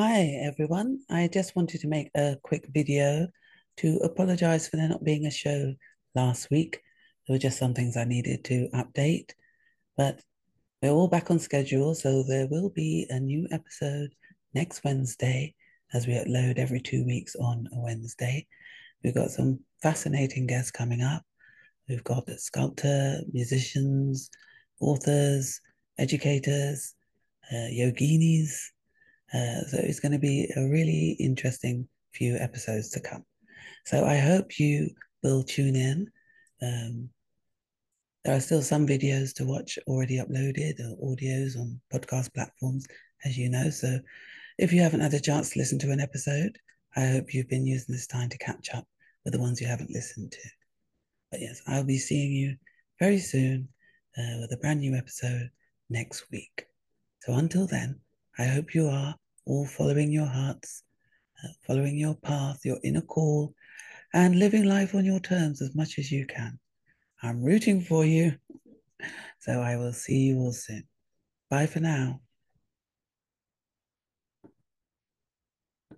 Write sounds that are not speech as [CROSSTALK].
Hi everyone. I just wanted to make a quick video to apologize for there not being a show last week. There were just some things I needed to update, but we're all back on schedule, so there will be a new episode next Wednesday as we upload every two weeks on a Wednesday. We've got some fascinating guests coming up. We've got sculptor, musicians, authors, educators, uh, yoginis, uh, so it's going to be a really interesting few episodes to come. So I hope you will tune in. Um, there are still some videos to watch already uploaded or audios on podcast platforms, as you know. So if you haven't had a chance to listen to an episode, I hope you've been using this time to catch up with the ones you haven't listened to. But yes, I'll be seeing you very soon uh, with a brand new episode next week. So until then, I hope you are all following your hearts, uh, following your path, your inner call, and living life on your terms as much as you can. I'm rooting for you. [LAUGHS] So I will see you all soon. Bye for now.